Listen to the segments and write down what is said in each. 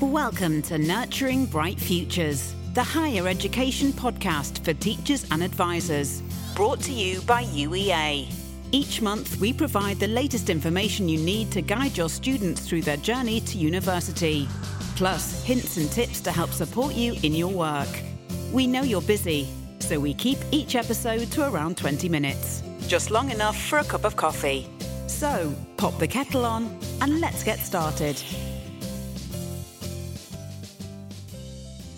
Welcome to Nurturing Bright Futures, the higher education podcast for teachers and advisors, brought to you by UEA. Each month, we provide the latest information you need to guide your students through their journey to university, plus hints and tips to help support you in your work. We know you're busy, so we keep each episode to around 20 minutes, just long enough for a cup of coffee. So, pop the kettle on and let's get started.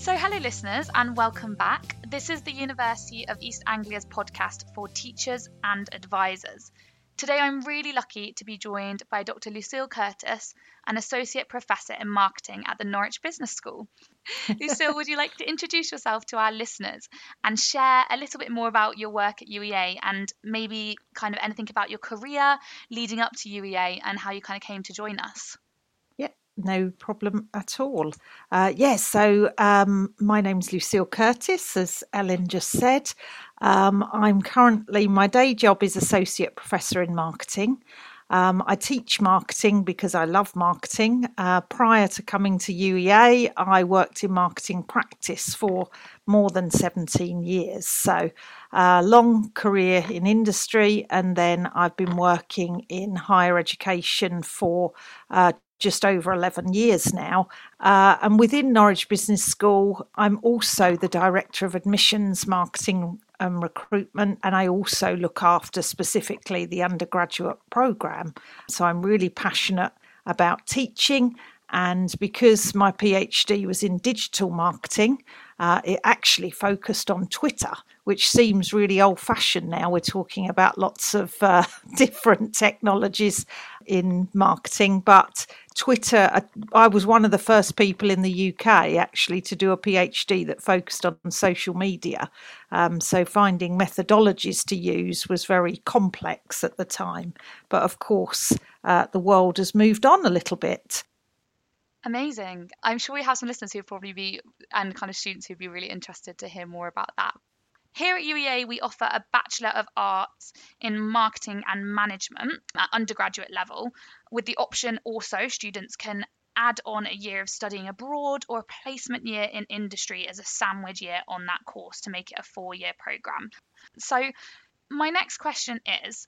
So, hello, listeners, and welcome back. This is the University of East Anglia's podcast for teachers and advisors. Today, I'm really lucky to be joined by Dr. Lucille Curtis, an associate professor in marketing at the Norwich Business School. Lucille, would you like to introduce yourself to our listeners and share a little bit more about your work at UEA and maybe kind of anything about your career leading up to UEA and how you kind of came to join us? No problem at all. Uh, yes, so um, my name's Lucille Curtis, as Ellen just said. Um, I'm currently, my day job is Associate Professor in Marketing. Um, I teach marketing because I love marketing. Uh, prior to coming to UEA, I worked in marketing practice for more than 17 years. So, uh, long career in industry, and then I've been working in higher education for uh, just over 11 years now. Uh, and within Norwich Business School, I'm also the Director of Admissions, Marketing and Recruitment, and I also look after specifically the undergraduate programme. So I'm really passionate about teaching. And because my PhD was in digital marketing, uh, it actually focused on Twitter, which seems really old fashioned now. We're talking about lots of uh, different technologies in marketing, but Twitter, I was one of the first people in the UK actually to do a PhD that focused on social media. Um, so finding methodologies to use was very complex at the time. But of course, uh, the world has moved on a little bit. Amazing. I'm sure we have some listeners who probably be, and kind of students who'd be really interested to hear more about that. Here at UEA, we offer a Bachelor of Arts in Marketing and Management at undergraduate level, with the option also students can add on a year of studying abroad or a placement year in industry as a sandwich year on that course to make it a four year programme. So, my next question is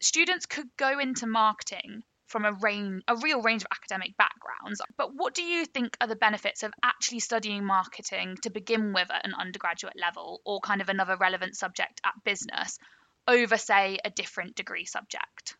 students could go into marketing from a range, a real range of academic backgrounds. But what do you think are the benefits of actually studying marketing to begin with at an undergraduate level, or kind of another relevant subject at business, over say a different degree subject?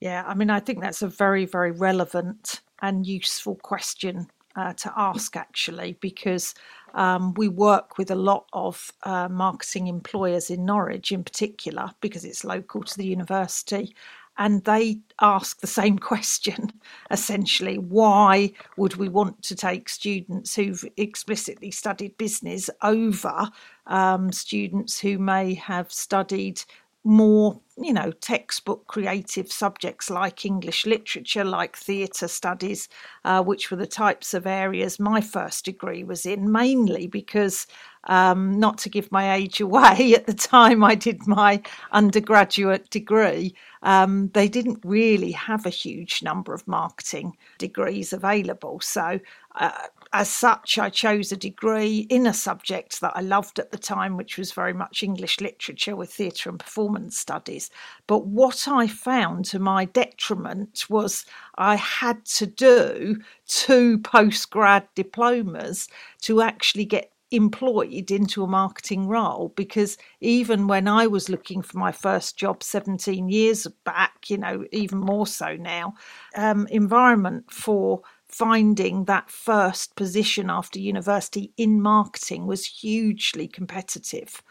Yeah, I mean, I think that's a very, very relevant and useful question uh, to ask actually, because um, we work with a lot of uh, marketing employers in Norwich in particular, because it's local to the university and they ask the same question essentially. Why would we want to take students who've explicitly studied business over um, students who may have studied more, you know, textbook creative subjects like English literature, like theatre studies, uh, which were the types of areas my first degree was in, mainly because, um, not to give my age away, at the time I did my undergraduate degree, um, they didn't really have a huge number of marketing degrees available. So uh, as such, I chose a degree in a subject that I loved at the time, which was very much English literature with theatre and performance studies. But what I found to my detriment was I had to do two postgrad diplomas to actually get employed into a marketing role because even when I was looking for my first job 17 years back, you know, even more so now, um, environment for finding that first position after university in marketing was hugely competitive.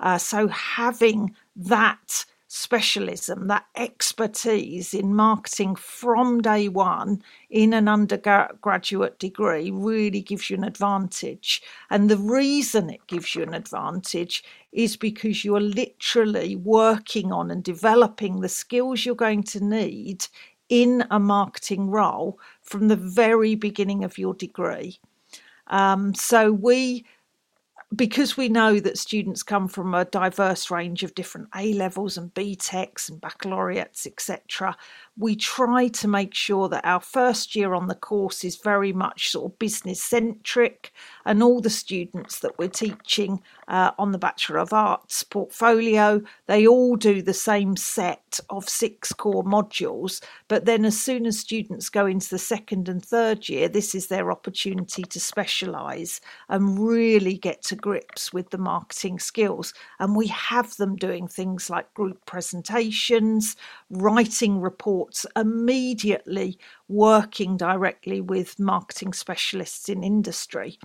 Uh, so having that specialism, that expertise in marketing from day one in an undergraduate degree really gives you an advantage. And the reason it gives you an advantage is because you are literally working on and developing the skills you're going to need in a marketing role from the very beginning of your degree. Um, so we because we know that students come from a diverse range of different A levels and BTECs and baccalaureates, etc., we try to make sure that our first year on the course is very much sort of business centric, and all the students that we're teaching uh, on the Bachelor of Arts portfolio, they all do the same set of six core modules. But then, as soon as students go into the second and third year, this is their opportunity to specialise and really get to grips with the marketing skills. And we have them doing things like group presentations, writing reports immediately, working directly with marketing specialists in industry.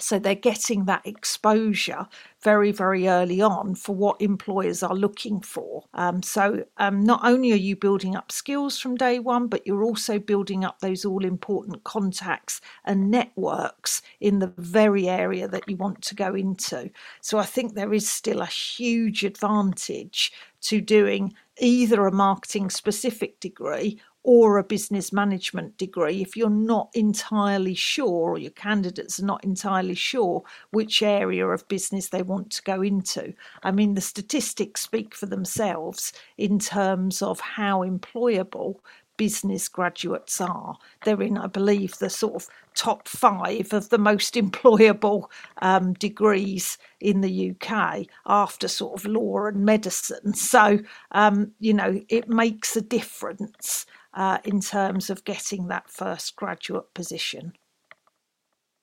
So they're getting that exposure very, very early on for what employers are looking for. Um, so um, not only are you building up skills from day one, but you're also building up those all important contacts and networks in the very area that you want to go into. So I think there is still a huge advantage to doing either a marketing specific degree or a business management degree if you're not entirely sure or your candidates are not entirely sure which area of business they want to go into. I mean, the statistics speak for themselves in terms of how employable business graduates are. They're in, I believe, the sort of top five of the most employable um, degrees in the UK after sort of law and medicine. So, um, you know, it makes a difference uh, in terms of getting that first graduate position.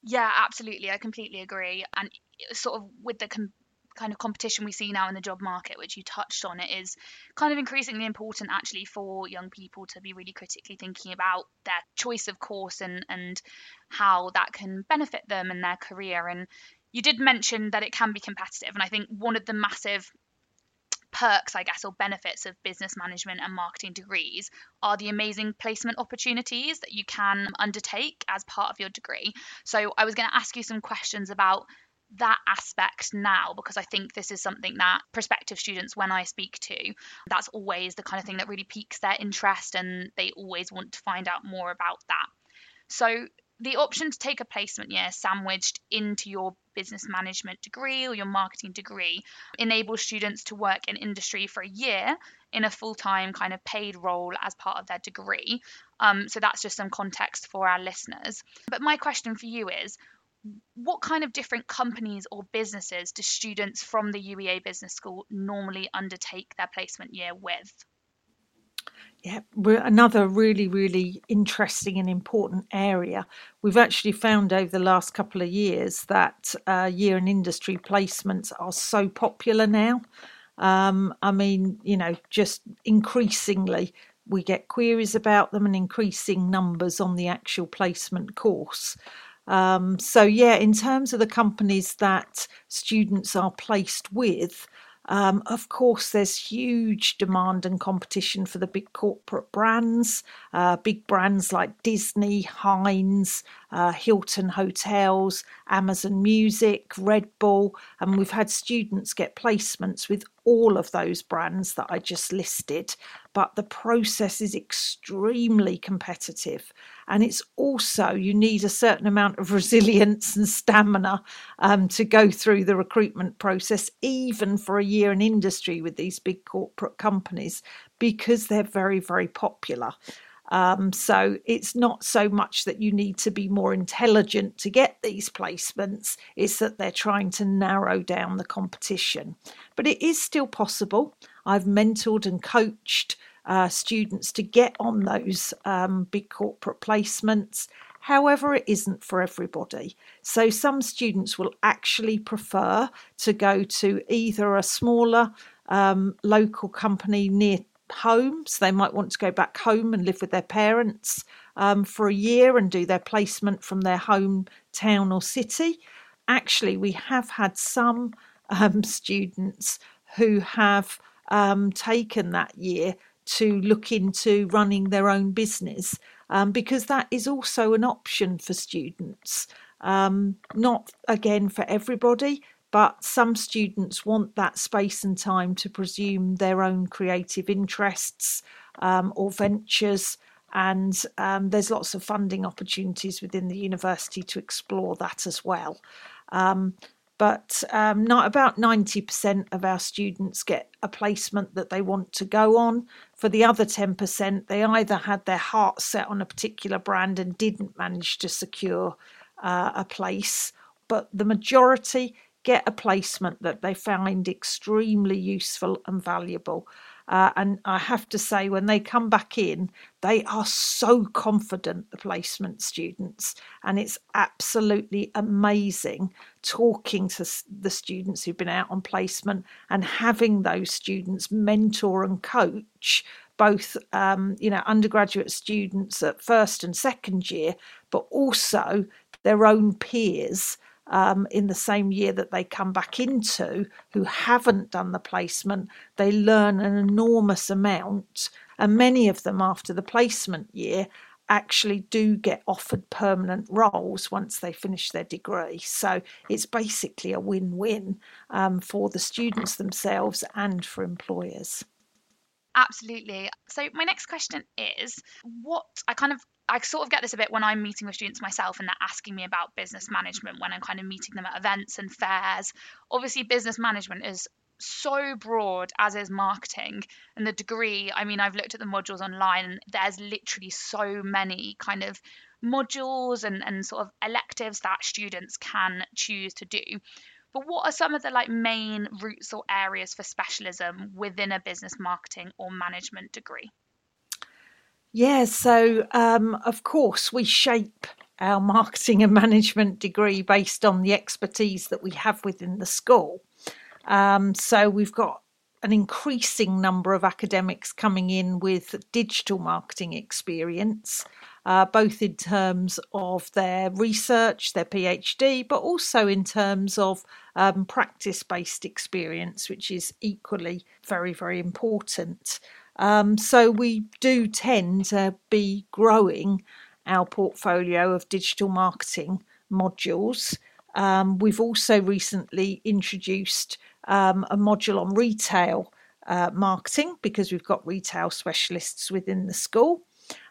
Yeah, absolutely. I completely agree. And sort of with the com- kind of competition we see now in the job market, which you touched on, it is kind of increasingly important actually for young people to be really critically thinking about their choice of course and and how that can benefit them in their career. And you did mention that it can be competitive, and I think one of the massive perks, I guess, or benefits of business management and marketing degrees are the amazing placement opportunities that you can undertake as part of your degree. So, I was going to ask you some questions about that aspect now because I think this is something that prospective students, when I speak to, that's always the kind of thing that really piques their interest and they always want to find out more about that. So, the option to take a placement year sandwiched into your business management degree or your marketing degree enables students to work in industry for a year in a full time kind of paid role as part of their degree. Um, so that's just some context for our listeners. But my question for you is what kind of different companies or businesses do students from the UEA Business School normally undertake their placement year with? Yeah, another really, really interesting and important area. We've actually found over the last couple of years that uh, year and industry placements are so popular now. Um, I mean, you know, just increasingly we get queries about them and increasing numbers on the actual placement course. Um, so, yeah, in terms of the companies that students are placed with, um, of course, there's huge demand and competition for the big corporate brands, uh, big brands like Disney, Heinz, uh, Hilton Hotels, Amazon Music, Red Bull, and we've had students get placements with all of those brands that I just listed. But the process is extremely competitive, and it's also you need a certain amount of resilience and stamina um, to go through the recruitment process, even for a year in industry with these big corporate companies, because they're very, very popular. Um, so it's not so much that you need to be more intelligent to get these placements, it's that they're trying to narrow down the competition. But it is still possible. I've mentored and coached uh, students to get on those um, big corporate placements. However, it isn't for everybody. So, some students will actually prefer to go to either a smaller um, local company near home. So, They might want to go back home and live with their parents um, for a year and do their placement from their home town or city. Actually, we have had some um, students who have um, taken that year to look into running their own business um, because that is also an option for students. Um, not again for everybody, but some students want that space and time to pursue their own creative interests um, or ventures. And um, there's lots of funding opportunities within the university to explore that as well. Um, but um, not about 90% of our students get a placement that they want to go on. For the other 10%, they either had their heart set on a particular brand and didn't manage to secure uh, a place, but the majority get a placement that they find extremely useful and valuable. Uh, and I have to say, when they come back in, they are so confident, the placement students. And it's absolutely amazing talking to the students who've been out on placement and having those students mentor and coach both um, you know undergraduate students at first and second year but also their own peers um, in the same year that they come back into who haven't done the placement, they learn an enormous amount. And many of them, after the placement year, actually do get offered permanent roles once they finish their degree. So it's basically a win win um, for the students themselves and for employers. Absolutely. So my next question is what I kind of I sort of get this a bit when I'm meeting with students myself and they're asking me about business management when I'm kind of meeting them at events and fairs. Obviously, business management is so broad as is marketing and the degree. I mean, I've looked at the modules online and there's literally so many kind of modules and, and sort of electives that students can choose to do. But what are some of the like main routes or areas for specialism within a business marketing or management degree? Yeah, so um, of course we shape our marketing and management degree based on the expertise that we have within the school. Um, so we've got an increasing number of academics coming in with digital marketing experience, uh, both in terms of their research, their PhD, but also in terms of um, practice based experience, which is equally very, very important. Um, so we do tend to be growing our portfolio of digital marketing modules. Um, we've also recently introduced um, a module on retail uh, marketing because we've got retail specialists within the school.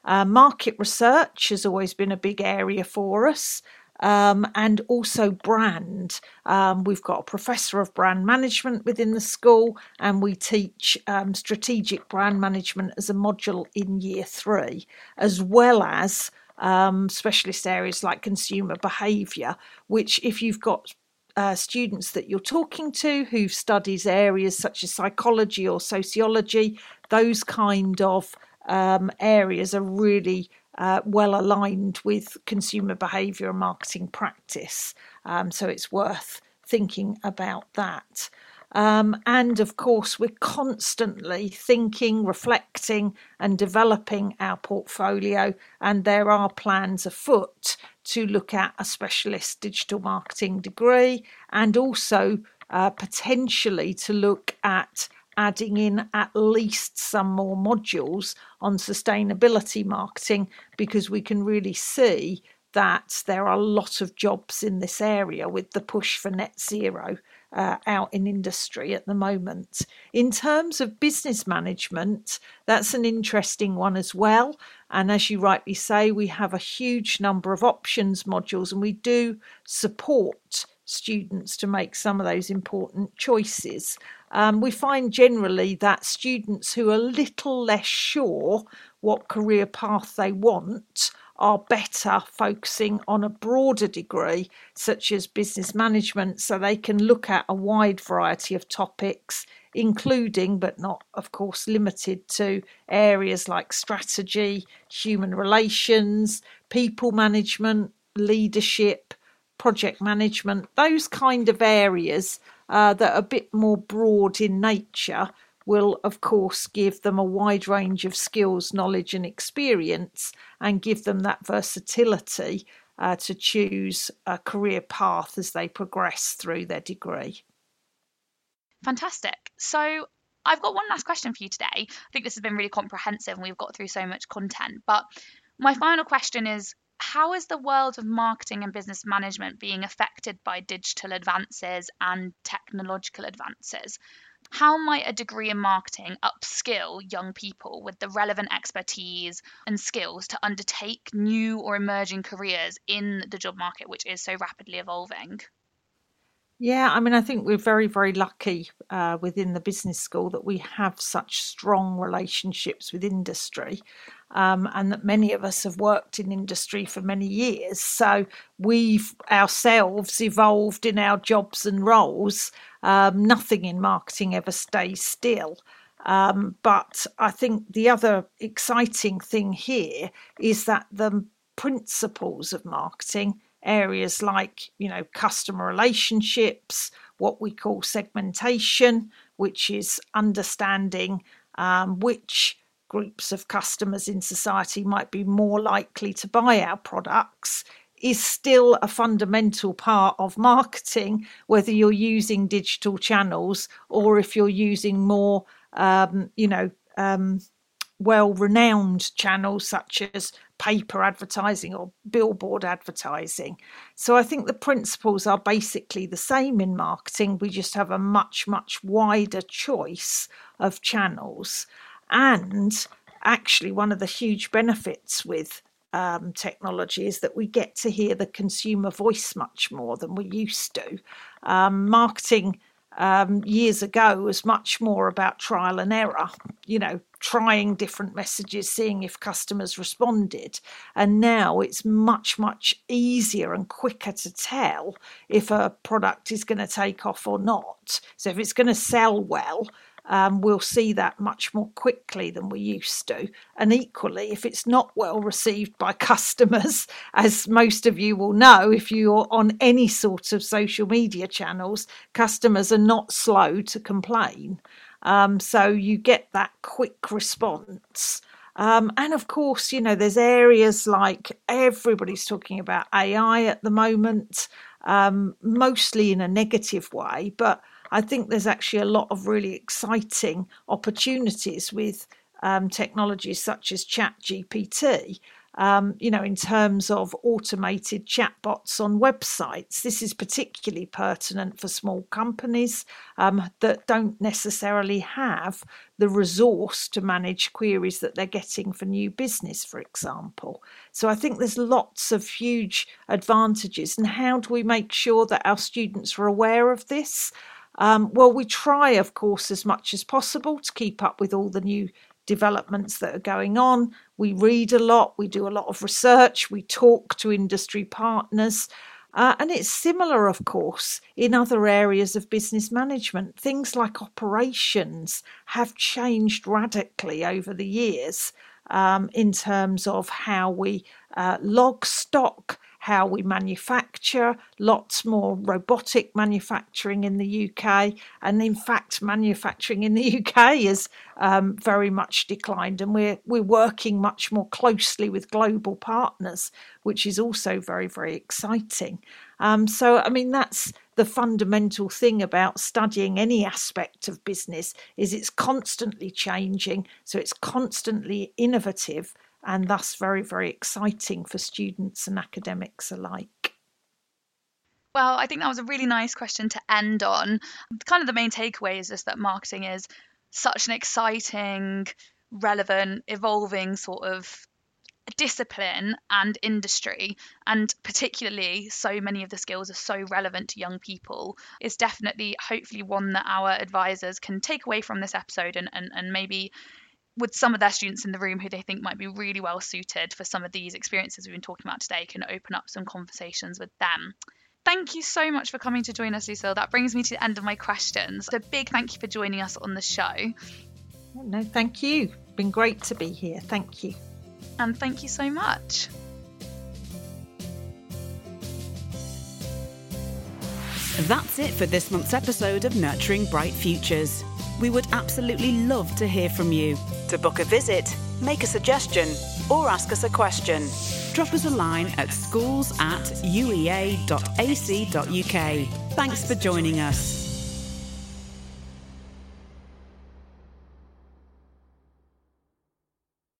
Uh, market research has always been a big area for us um, and also brand. Um, we've got a professor of brand management within the school, and we teach um, strategic brand management as a module in year three, as well as um, specialist areas like consumer behaviour, which, if you've got uh, students that you're talking to who've studied areas such as psychology or sociology, those kind of um, areas are really uh, well aligned with consumer behaviour and marketing practice. Um, so it's worth thinking about that. Um, and of course, we're constantly thinking, reflecting, and developing our portfolio. And there are plans afoot to look at a specialist digital marketing degree and also uh, potentially to look at adding in at least some more modules on sustainability marketing because we can really see that there are a lot of jobs in this area with the push for net zero uh, out in industry at the moment. In terms of business management, that's an interesting one as well. And as you rightly say, we have a huge number of options modules and we do support students to make some of those important choices. Um, we find generally that students who are a little less sure what career path they want are better focusing on a broader degree, such as business management, so they can look at a wide variety of topics, including but not, of course, limited to areas like strategy, human relations, people management, leadership, project management, those kind of areas uh, that are a bit more broad in nature will, of course, give them a wide range of skills, knowledge, and experience and give them that versatility uh, to choose a career path as they progress through their degree. Fantastic. So, I've got one last question for you today. I think this has been really comprehensive and we've got through so much content. But my final question is how is the world of marketing and business management being affected by digital advances and technological advances? How might a degree in marketing upskill young people with the relevant expertise and skills to undertake new or emerging careers in the job market, which is so rapidly evolving? Yeah, I mean, I think we're very, very lucky uh, within the business school that we have such strong relationships with industry. Um, and that many of us have worked in industry for many years. So we've ourselves evolved in our jobs and roles. Um, nothing in marketing ever stays still. Um, but I think the other exciting thing here is that the principles of marketing areas like you know customer relationships what we call segmentation which is understanding um, which groups of customers in society might be more likely to buy our products is still a fundamental part of marketing whether you're using digital channels or if you're using more um, you know um, well renowned channels such as paper advertising or billboard advertising. So I think the principles are basically the same in marketing. We just have a much, much wider choice of channels. And actually, one of the huge benefits with um, technology is that we get to hear the consumer voice much more than we used to. Um, marketing um, years ago was much more about trial and error, you know, trying different messages, seeing if customers responded. And now it's much, much easier and quicker to tell if a product is going to take off or not. So if it's going to sell well, um, we'll see that much more quickly than we used to. And equally, if it's not well received by customers, as most of you will know, if you're on any sort of social media channels, customers are not slow to complain. Um, so you get that quick response. Um, and of course, you know, there's areas like everybody's talking about AI at the moment, um, mostly in a negative way, but I think there's actually a lot of really exciting opportunities with um, technologies such as ChatGPT. Um, you know, in terms of automated chatbots on websites. This is particularly pertinent for small companies um, that don't necessarily have the resource to manage queries that they're getting for new business, for example. So I think there's lots of huge advantages. And how do we make sure that our students are aware of this? Um, well, we try, of course, as much as possible to keep up with all the new developments that are going on. We read a lot, we do a lot of research, we talk to industry partners. Uh, and it's similar, of course, in other areas of business management. Things like operations have changed radically over the years um, in terms of how we uh, log stock, how we manufacture, lots more robotic manufacturing in the UK. And in fact, manufacturing in the UK has um, very much declined, and we're, we're working much more closely with global partners, which is also very, very exciting. Um, so, I mean, that's the fundamental thing about studying any aspect of business is it's constantly changing so it's constantly innovative and thus very, very exciting for students and academics alike. Well, I think that was a really nice question to end on. Kind of the main takeaway is just that marketing is such an exciting, relevant, evolving sort of discipline and industry and particularly so many of the skills are so relevant to young people is definitely hopefully one that our advisors can take away from this episode and, and, and maybe with some of their students in the room who they think might be really well suited for some of these experiences we've been talking about today can open up some conversations with them. Thank you so much for coming to join us, Lucille. That brings me to the end of my questions. So, big thank you for joining us on the show. No, thank you. It's been great to be here. Thank you. And thank you so much. That's it for this month's episode of Nurturing Bright Futures. We would absolutely love to hear from you. To book a visit, make a suggestion, or ask us a question, drop us a line at schools at uea.ac.uk. Thanks for joining us.